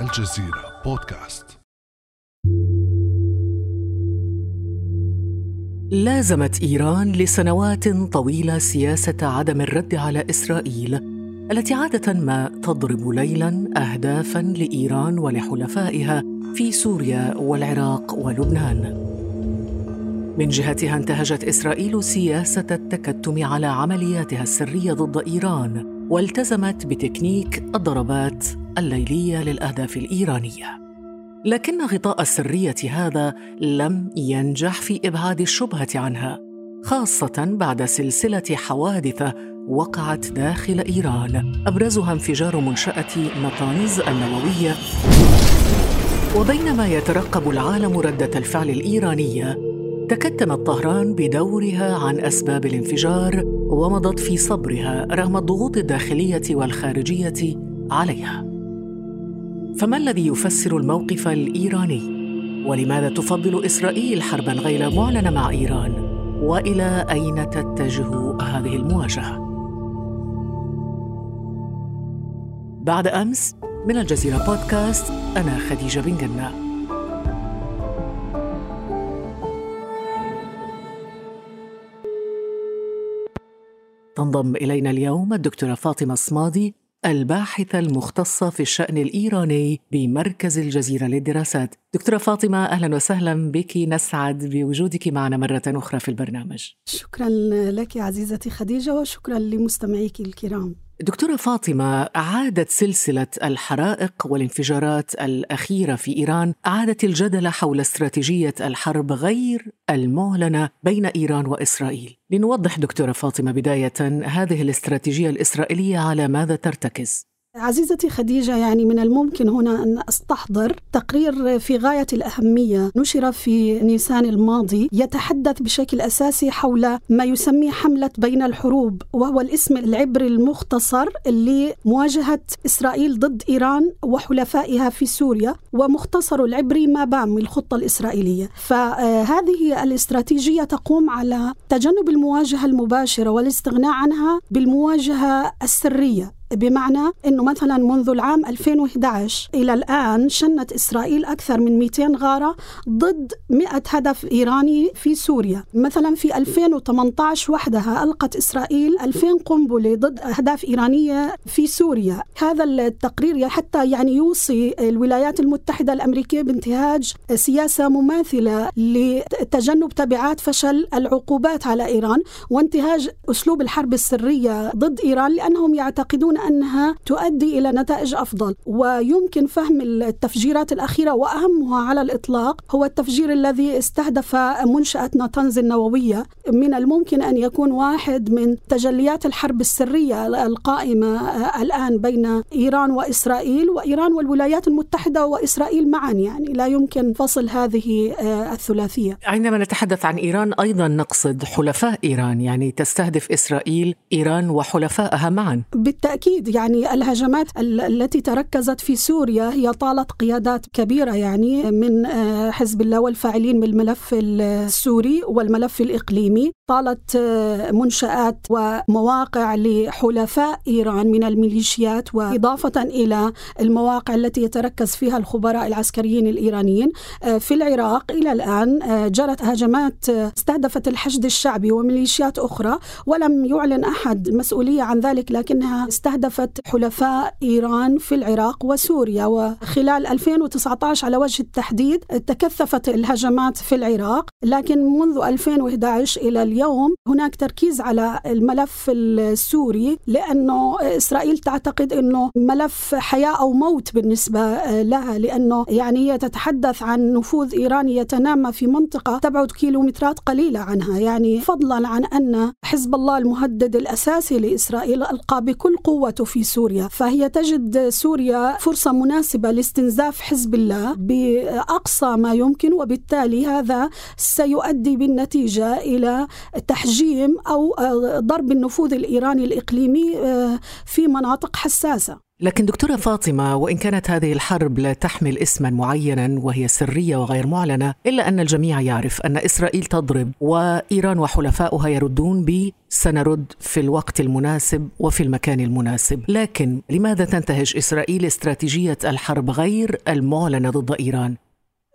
الجزيرة بودكاست. لازمت إيران لسنوات طويلة سياسة عدم الرد على إسرائيل التي عادة ما تضرب ليلا اهدافا لإيران ولحلفائها في سوريا والعراق ولبنان. من جهتها انتهجت إسرائيل سياسة التكتم على عملياتها السرية ضد إيران والتزمت بتكنيك الضربات الليلية للأهداف الإيرانية. لكن غطاء السرية هذا لم ينجح في إبعاد الشبهة عنها خاصة بعد سلسلة حوادث وقعت داخل إيران. أبرزها انفجار منشأة نطانز النوويه وبينما يترقب العالم ردة الفعل الإيرانية تكتمت طهران بدورها عن أسباب الانفجار ومضت في صبرها رغم الضغوط الداخلية والخارجية عليها. فما الذي يفسر الموقف الإيراني؟ ولماذا تفضل إسرائيل حربا غير معلنة مع إيران؟ وإلى أين تتجه هذه المواجهة؟ بعد أمس من الجزيرة بودكاست أنا خديجة بن جنة. تنضم إلينا اليوم الدكتورة فاطمة الصمادي الباحثة المختصة في الشأن الإيراني بمركز الجزيرة للدراسات. دكتورة فاطمة أهلا وسهلا بك. نسعد بوجودك معنا مرة أخرى في البرنامج. شكرا لك عزيزتي خديجة وشكرا لمستمعيك الكرام. دكتورة فاطمة عادت سلسلة الحرائق والانفجارات الأخيرة في إيران أعادت الجدل حول استراتيجية الحرب غير المعلنة بين إيران وإسرائيل لنوضح دكتورة فاطمة بداية هذه الاستراتيجية الإسرائيلية على ماذا ترتكز؟ عزيزتي خديجة يعني من الممكن هنا أن أستحضر تقرير في غاية الأهمية نشر في نيسان الماضي يتحدث بشكل أساسي حول ما يسميه حملة بين الحروب وهو الاسم العبري المختصر لمواجهة إسرائيل ضد إيران وحلفائها في سوريا ومختصر العبري ما بام الخطة الإسرائيلية. فهذه الاستراتيجية تقوم على تجنب المواجهة المباشرة والاستغناء عنها بالمواجهة السرية. بمعنى إنه مثلا منذ العام 2011 إلى الآن شنت إسرائيل أكثر من 200 غارة ضد 100 هدف إيراني في سوريا، مثلا في 2018 وحدها ألقت إسرائيل 2000 قنبلة ضد أهداف إيرانية في سوريا، هذا التقرير حتى يعني يوصي الولايات المتحدة الأمريكية بانتهاج سياسة مماثلة لتجنب تبعات فشل العقوبات على إيران وانتهاج أسلوب الحرب السرية ضد إيران لأنهم يعتقدون أنها تؤدي إلى نتائج أفضل ويمكن فهم التفجيرات الأخيرة وأهمها على الإطلاق هو التفجير الذي استهدف منشأة ناتنز النووية. من الممكن أن يكون واحد من تجليات الحرب السرية القائمة الآن بين إيران وإسرائيل وإيران والولايات المتحدة وإسرائيل معا يعني لا يمكن فصل هذه الثلاثية. عندما نتحدث عن إيران أيضا نقصد حلفاء إيران يعني تستهدف إسرائيل إيران وحلفائها معا. بالتأكيد يعني الهجمات التي تركزت في سوريا هي طالت قيادات كبيرة يعني من حزب الله والفاعلين بالملف السوري والملف الإقليمي. طالت منشآت ومواقع لحلفاء إيران من الميليشيات وإضافة إلى المواقع التي يتركز فيها الخبراء العسكريين الإيرانيين. في العراق إلى الآن جرت هجمات استهدفت الحشد الشعبي وميليشيات أخرى ولم يعلن أحد مسؤولية عن ذلك لكنها استهدفت حلفاء إيران في العراق وسوريا وخلال 2019 على وجه التحديد تكثفت الهجمات في العراق لكن منذ 2011 إلى اليوم هناك تركيز على الملف السوري لأنه إسرائيل تعتقد أنه ملف حياة أو موت بالنسبة لها لأنه يعني هي تتحدث عن نفوذ إيراني يتنامى في منطقة تبعد كيلومترات قليلة عنها. يعني فضلا عن أن حزب الله المهدد الأساسي لإسرائيل ألقى بكل قوته في سوريا فهي تجد سوريا فرصة مناسبة لاستنزاف حزب الله بأقصى ما يمكن وبالتالي هذا سيؤدي بالنتيجة إلى تحجيم أو ضرب النفوذ الإيراني الإقليمي في مناطق حساسة. لكن دكتورة فاطمة وإن كانت هذه الحرب لا تحمل اسما معينا وهي سرية وغير معلنة إلا أن الجميع يعرف أن إسرائيل تضرب وإيران وحلفاؤها يردون ب سنرد في الوقت المناسب وفي المكان المناسب لكن لماذا تنتهج إسرائيل استراتيجية الحرب غير المعلنة ضد إيران؟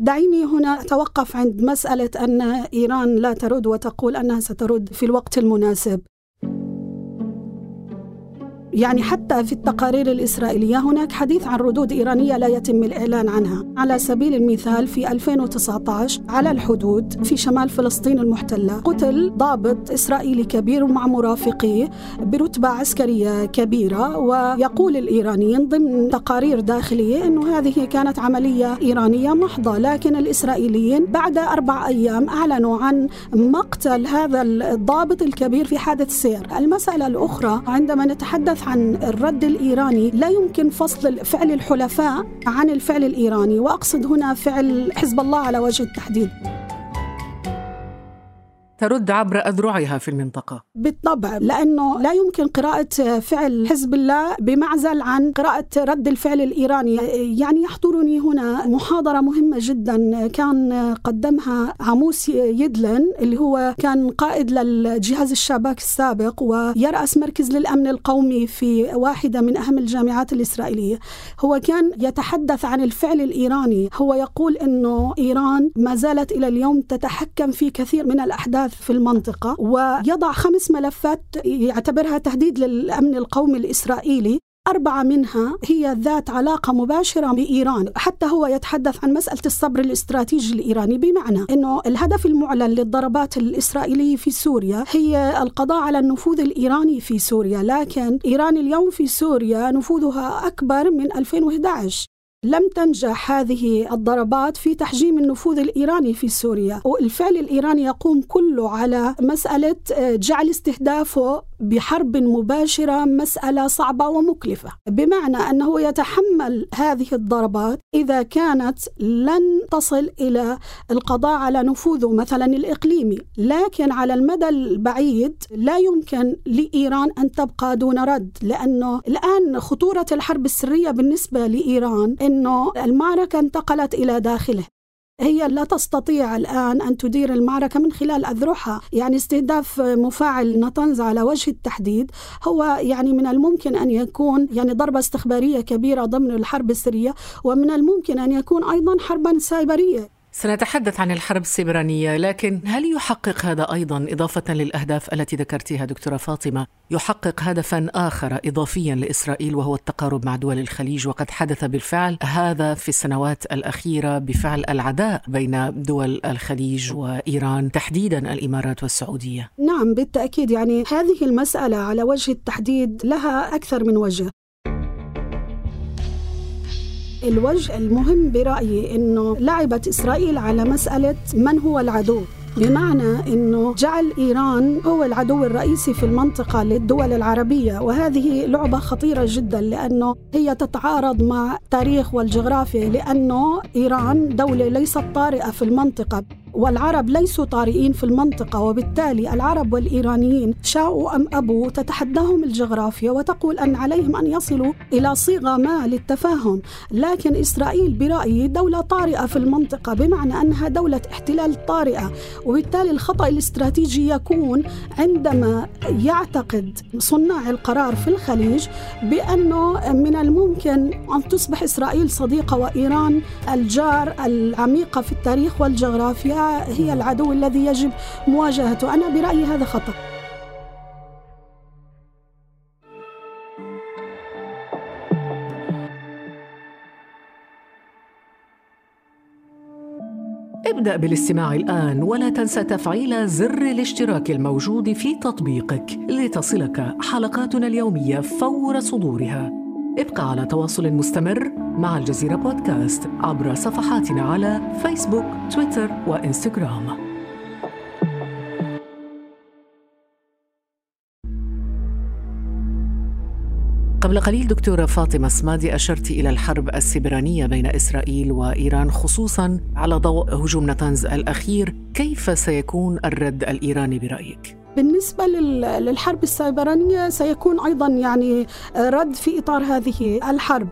دعيني هنا أتوقف عند مسألة أن إيران لا ترد وتقول أنها سترد في الوقت المناسب يعني حتى في التقارير الإسرائيلية هناك حديث عن ردود إيرانية لا يتم الإعلان عنها. على سبيل المثال في 2019 على الحدود في شمال فلسطين المحتلة قتل ضابط إسرائيلي كبير مع مرافقيه برتبة عسكرية كبيرة ويقول الإيرانيين ضمن تقارير داخلية أنه هذه كانت عملية إيرانية محضة لكن الإسرائيليين بعد أربع أيام أعلنوا عن مقتل هذا الضابط الكبير في حادث سير. المسألة الأخرى عندما نتحدث عن الرد الإيراني لا يمكن فصل فعل الحلفاء عن الفعل الإيراني وأقصد هنا فعل حزب الله على وجه التحديد. ترد عبر أذرعها في المنطقة. بالطبع لأنه لا يمكن قراءة فعل حزب الله بمعزل عن قراءة رد الفعل الإيراني. يعني يحضرني هنا محاضرة مهمة جدا كان قدمها عموس يدلن اللي هو كان قائد للجهاز الشباك السابق ويرأس مركز للأمن القومي في واحدة من أهم الجامعات الإسرائيلية. هو كان يتحدث عن الفعل الإيراني. هو يقول أنه إيران ما زالت إلى اليوم تتحكم في كثير من الأحداث في المنطقة ويضع خمس ملفات يعتبرها تهديد للأمن القومي الإسرائيلي. أربعة منها هي ذات علاقة مباشرة بإيران حتى هو يتحدث عن مسألة الصبر الاستراتيجي الإيراني. بمعنى أنه الهدف المعلن للضربات الإسرائيلية في سوريا هي القضاء على النفوذ الإيراني في سوريا لكن إيران اليوم في سوريا نفوذها أكبر من 2011 لم تنجح هذه الضربات في تحجيم النفوذ الإيراني في سوريا، والفعل الإيراني يقوم كله على مسألة آه، جعل استهدافه بحرب مباشرة مسألة صعبة ومكلفة، بمعنى أنه يتحمل هذه الضربات إذا كانت لن تصل إلى القضاء على نفوذه مثلا الإقليمي، لكن على المدى البعيد لا يمكن لإيران أن تبقى دون رد، لأنه الآن خطورة الحرب السرية بالنسبة لإيران إن إنه المعركة انتقلت إلى داخله. هي لا تستطيع الآن أن تدير المعركة من خلال أذرعها. يعني استهداف مفاعل نطنز على وجه التحديد هو يعني من الممكن أن يكون يعني ضربة استخبارية كبيرة ضمن الحرب السرية ومن الممكن أن يكون أيضا حربا سايبرية. سنتحدث عن الحرب السيبرانية لكن هل يحقق هذا أيضا إضافة للأهداف التي ذكرتها دكتورة فاطمة؟ يحقق هدفا آخر إضافيا لإسرائيل وهو التقارب مع دول الخليج وقد حدث بالفعل هذا في السنوات الأخيرة بفعل العداء بين دول الخليج وإيران تحديدا الإمارات والسعودية. نعم بالتأكيد يعني هذه المسألة على وجه التحديد لها أكثر من وجه. الوجه المهم برأيي أنه لعبت إسرائيل على مسألة من هو العدو. بمعنى إنه جعل إيران هو العدو الرئيسي في المنطقة للدول العربية. وهذه لعبة خطيرة جدا لأنه هي تتعارض مع التاريخ والجغرافيا لأنه إيران دولة ليست طارئة في المنطقة. والعرب ليسوا طارئين في المنطقة وبالتالي العرب والإيرانيين شاءوا أم أبوا تتحداهم الجغرافيا وتقول أن عليهم أن يصلوا إلى صيغة ما للتفاهم. لكن إسرائيل برأيي دولة طارئة في المنطقة بمعنى أنها دولة احتلال طارئة. وبالتالي الخطأ الاستراتيجي يكون عندما يعتقد صناع القرار في الخليج بأنه من الممكن أن تصبح إسرائيل صديقة وإيران الجار العميقة في التاريخ والجغرافيا. هي العدو الذي يجب مواجهته أنا برأيي هذا خطأ ابدأ بالاستماع الآن ولا تنسى تفعيل زر الاشتراك الموجود في تطبيقك لتصلك حلقاتنا اليومية فور صدورها. ابقى على تواصل مستمر مع الجزيرة بودكاست عبر صفحاتنا على فيسبوك، تويتر وإنستغرام. قبل قليل دكتورة فاطمة سمادي أشرت إلى الحرب السبرانية بين إسرائيل وإيران خصوصا على ضوء هجوم نتنز الأخير كيف سيكون الرد الإيراني برأيك؟ بالنسبة للحرب السيبرانية سيكون أيضا يعني رد في إطار هذه الحرب.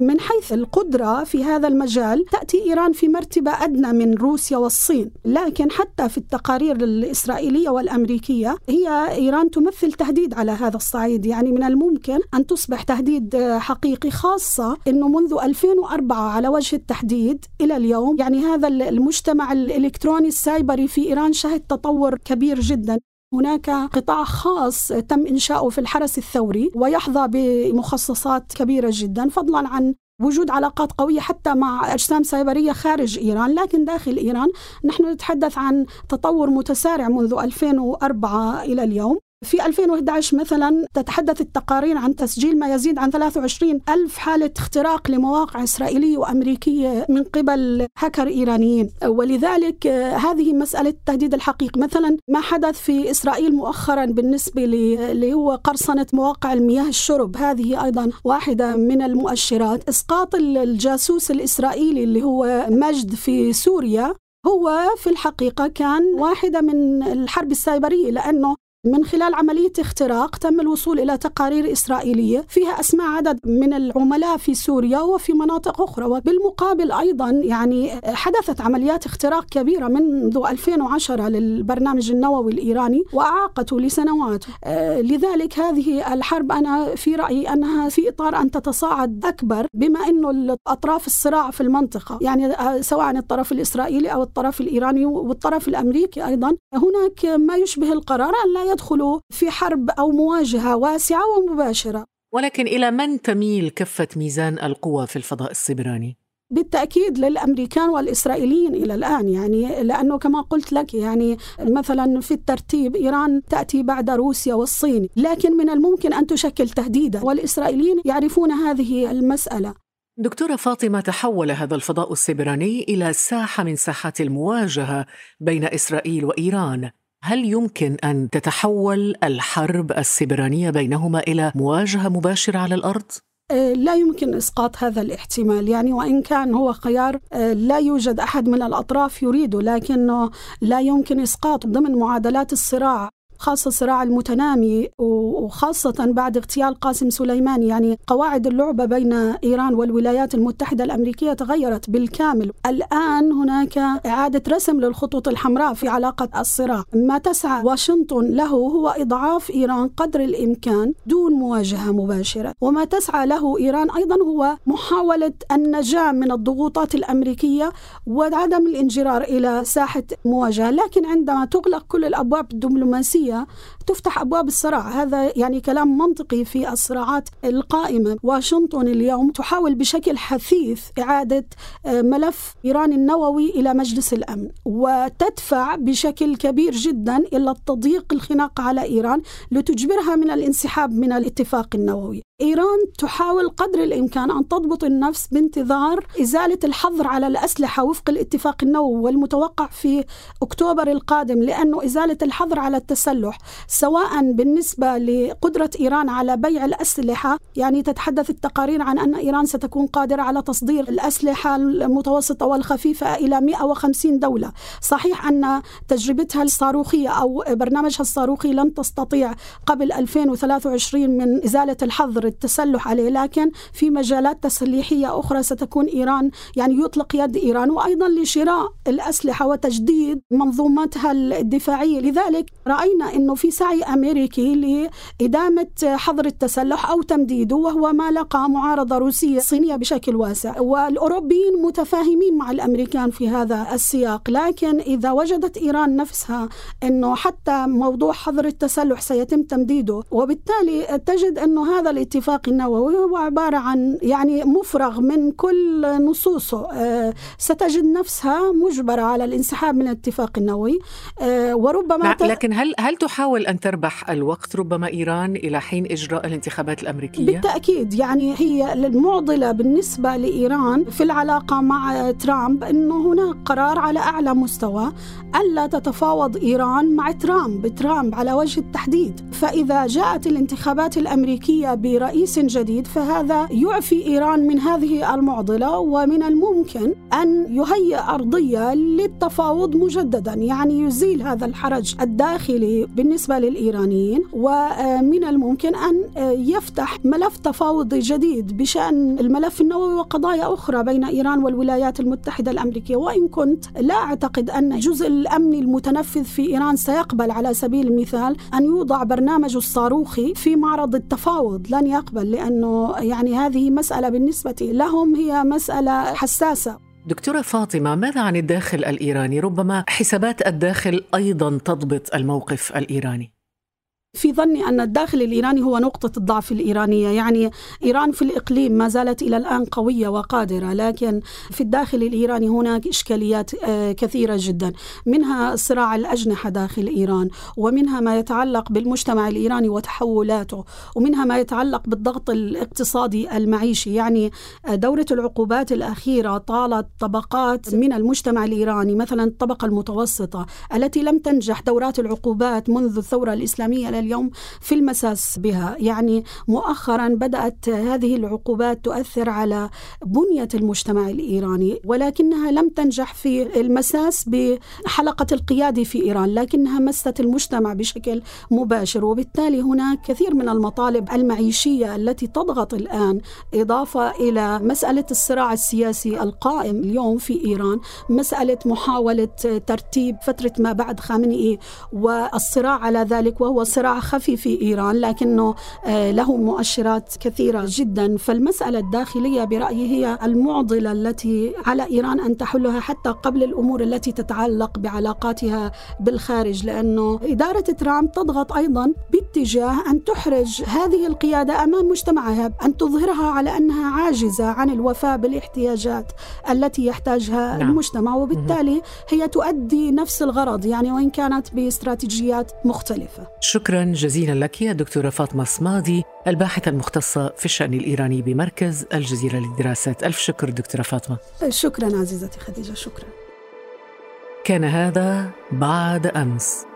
من حيث القدرة في هذا المجال تأتي إيران في مرتبة أدنى من روسيا والصين. لكن حتى في التقارير الإسرائيلية والأمريكية هي إيران تمثل تهديد على هذا الصعيد. يعني من الممكن أن تصبح تهديد حقيقي خاصة أنه منذ 2004 على وجه التحديد إلى اليوم. يعني هذا المجتمع الإلكتروني السايبري في إيران شهد تطور كبير جدا. هناك قطاع خاص تم إنشاؤه في الحرس الثوري ويحظى بمخصصات كبيرة جدا فضلا عن وجود علاقات قوية حتى مع أجسام سايبرية خارج إيران. لكن داخل إيران نحن نتحدث عن تطور متسارع منذ 2004 إلى اليوم. في 2011 مثلا تتحدث التقارير عن تسجيل ما يزيد عن 23 ألف حالة اختراق لمواقع إسرائيلية وأمريكية من قبل هاكر إيرانيين. ولذلك هذه مسألة التهديد الحقيقي. مثلا ما حدث في إسرائيل مؤخرا بالنسبة اللي هو قرصنة مواقع المياه الشرب. هذه أيضا واحدة من المؤشرات. إسقاط الجاسوس الإسرائيلي اللي هو مجد في سوريا هو في الحقيقة كان واحدة من الحرب السايبرية لأنه من خلال عملية اختراق تم الوصول إلى تقارير إسرائيلية فيها أسماء عدد من العملاء في سوريا وفي مناطق أخرى وبالمقابل أيضا يعني حدثت عمليات اختراق كبيرة منذ 2010 للبرنامج النووي الإيراني وأعاقته لسنوات. آه، لذلك هذه الحرب أنا في رأيي أنها في إطار أن تتصاعد أكبر بما أنه أطراف الصراع في المنطقة يعني آه، سواء الطرف الإسرائيلي أو الطرف الإيراني والطرف الأمريكي أيضا. هناك ما يشبه القرار أن لا يدخلوا في حرب أو مواجهة واسعة ومباشرة. ولكن إلى من تميل كفة ميزان القوى في الفضاء السبراني؟ بالتأكيد للأمريكان والإسرائيليين إلى الآن يعني لأنه كما قلت لك يعني مثلا في الترتيب إيران تأتي بعد روسيا والصين لكن من الممكن أن تشكل تهديدا والإسرائيليين يعرفون هذه المسألة دكتورة فاطمة تحول هذا الفضاء السبراني إلى ساحة من ساحات المواجهة بين إسرائيل وإيران هل يمكن أن تتحول الحرب السبرانية بينهما إلى مواجهة مباشرة على الأرض؟ أه، لا يمكن إسقاط هذا الاحتمال يعني وإن كان هو خيار أه، لا يوجد أحد من الأطراف يريده لكنه لا يمكن اسقاطه ضمن معادلات الصراع خاصة الصراع المتنامي وخاصة بعد اغتيال قاسم سليماني. يعني قواعد اللعبة بين إيران والولايات المتحدة الأمريكية تغيرت بالكامل. الآن هناك إعادة رسم للخطوط الحمراء في علاقة الصراع. ما تسعى واشنطن له هو إضعاف إيران قدر الإمكان دون مواجهة مباشرة. وما تسعى له إيران أيضا هو محاولة النجاة من الضغوطات الأمريكية وعدم الانجرار إلى ساحة مواجهة. لكن عندما تغلق كل الأبواب الدبلوماسية किया تفتح أبواب الصراع. هذا يعني كلام منطقي في الصراعات القائمة. واشنطن اليوم تحاول بشكل حثيث إعادة آه، ملف إيران النووي إلى مجلس الأمن وتدفع بشكل كبير جدا إلى التضييق الخناق على إيران لتجبرها من الانسحاب من الاتفاق النووي. إيران تحاول قدر الإمكان أن تضبط النفس بانتظار إزالة الحظر على الأسلحة وفق الاتفاق النووي والمتوقع في أكتوبر القادم لأنه إزالة الحظر على التسلح سواء بالنسبة لقدرة إيران على بيع الأسلحة يعني تتحدث التقارير عن أن إيران ستكون قادرة على تصدير الأسلحة المتوسطة والخفيفة إلى 150 دولة. صحيح أن تجربتها الصاروخية أو برنامجها الصاروخي لن تستطيع قبل 2023 من إزالة الحظر التسلح عليه لكن في مجالات تسليحية أخرى ستكون إيران يعني يطلق يد إيران وأيضا لشراء الأسلحة وتجديد منظومتها الدفاعية. لذلك رأينا أنه في سعي أمريكي لإدامة حظر التسلح أو تمديده وهو ما لقى معارضة روسية صينية بشكل واسع. والأوروبيين متفاهمين مع الأمريكان في هذا السياق لكن إذا وجدت إيران نفسها أنه حتى موضوع حظر التسلح سيتم تمديده وبالتالي تجد أنه هذا الاتفاق النووي هو عبارة عن يعني مفرغ من كل نصوصه. آه، ستجد نفسها مجبرة على الانسحاب من الاتفاق النووي. آه، وربما لكن هل هل تحاول أن أن تربح الوقت ربما إيران إلى حين إجراء الانتخابات الأمريكية؟ بالتأكيد يعني هي المعضلة بالنسبة لإيران في العلاقة مع ترامب أنه هناك قرار على أعلى مستوى ألا تتفاوض إيران مع ترامب ترامب على وجه التحديد فإذا جاءت الانتخابات الأمريكية برئيس جديد فهذا يعفي إيران من هذه المعضلة ومن الممكن أن يهيئ أرضية للتفاوض مجددا يعني يزيل هذا الحرج الداخلي بالنسبة للإيرانيين ومن الممكن أن يفتح ملف تفاوضي جديد بشأن الملف النووي وقضايا أخرى بين إيران والولايات المتحدة الأمريكية. وإن كنت لا أعتقد أن الجزء الأمني المتنفذ في إيران سيقبل على سبيل المثال أن يوضع برنامج الصاروخي في معرض التفاوض. لن يقبل لأنه يعني هذه مسألة بالنسبة لهم هي مسألة حساسة. دكتورة فاطمة ماذا عن الداخل الإيراني؟ ربما حسابات الداخل أيضا تضبط الموقف الإيراني. في ظني أن الداخل الإيراني هو نقطة الضعف الإيرانية. يعني إيران في الإقليم ما زالت إلى الآن قوية وقادرة لكن في الداخل الإيراني هناك إشكاليات آه، كثيرة جدا. منها صراع الأجنحة داخل إيران ومنها ما يتعلق بالمجتمع الإيراني وتحولاته ومنها ما يتعلق بالضغط الاقتصادي المعيشي. يعني آه، دورة العقوبات الأخيرة طالت طبقات من المجتمع الإيراني مثلا الطبقة المتوسطة التي لم تنجح دورات العقوبات منذ الثورة الإسلامية اليوم في المساس بها. يعني مؤخرا بدأت هذه العقوبات تؤثر على بنية المجتمع الإيراني ولكنها لم تنجح في المساس بحلقة القيادة في إيران لكنها مست المجتمع بشكل مباشر. وبالتالي هناك كثير من المطالب المعيشية التي تضغط الآن إضافة إلى مسألة الصراع السياسي القائم اليوم في إيران مسألة محاولة ترتيب فترة ما بعد خامنئي والصراع على ذلك وهو صراع خفي في إيران لكنه آه، له مؤشرات كثيرة جدا. فالمسألة الداخلية برأيي هي المعضلة التي على إيران أن تحلها حتى قبل الأمور التي تتعلق بعلاقاتها بالخارج لأنه إدارة ترامب تضغط أيضا باتجاه أن تحرج هذه القيادة أمام مجتمعها أن تظهرها على أنها عاجزة عن الوفاء بالاحتياجات التي يحتاجها نعم. المجتمع وبالتالي هي تؤدي نفس الغرض يعني وإن كانت باستراتيجيات مختلفة. شكرا جزيلا لك يا دكتورة فاطمة صمادي الباحثة المختصة في الشأن الإيراني بمركز الجزيرة للدراسات ألف شكر دكتورة فاطمة. شكرا عزيزتي خديجة شكرا. كان هذا بعد أمس.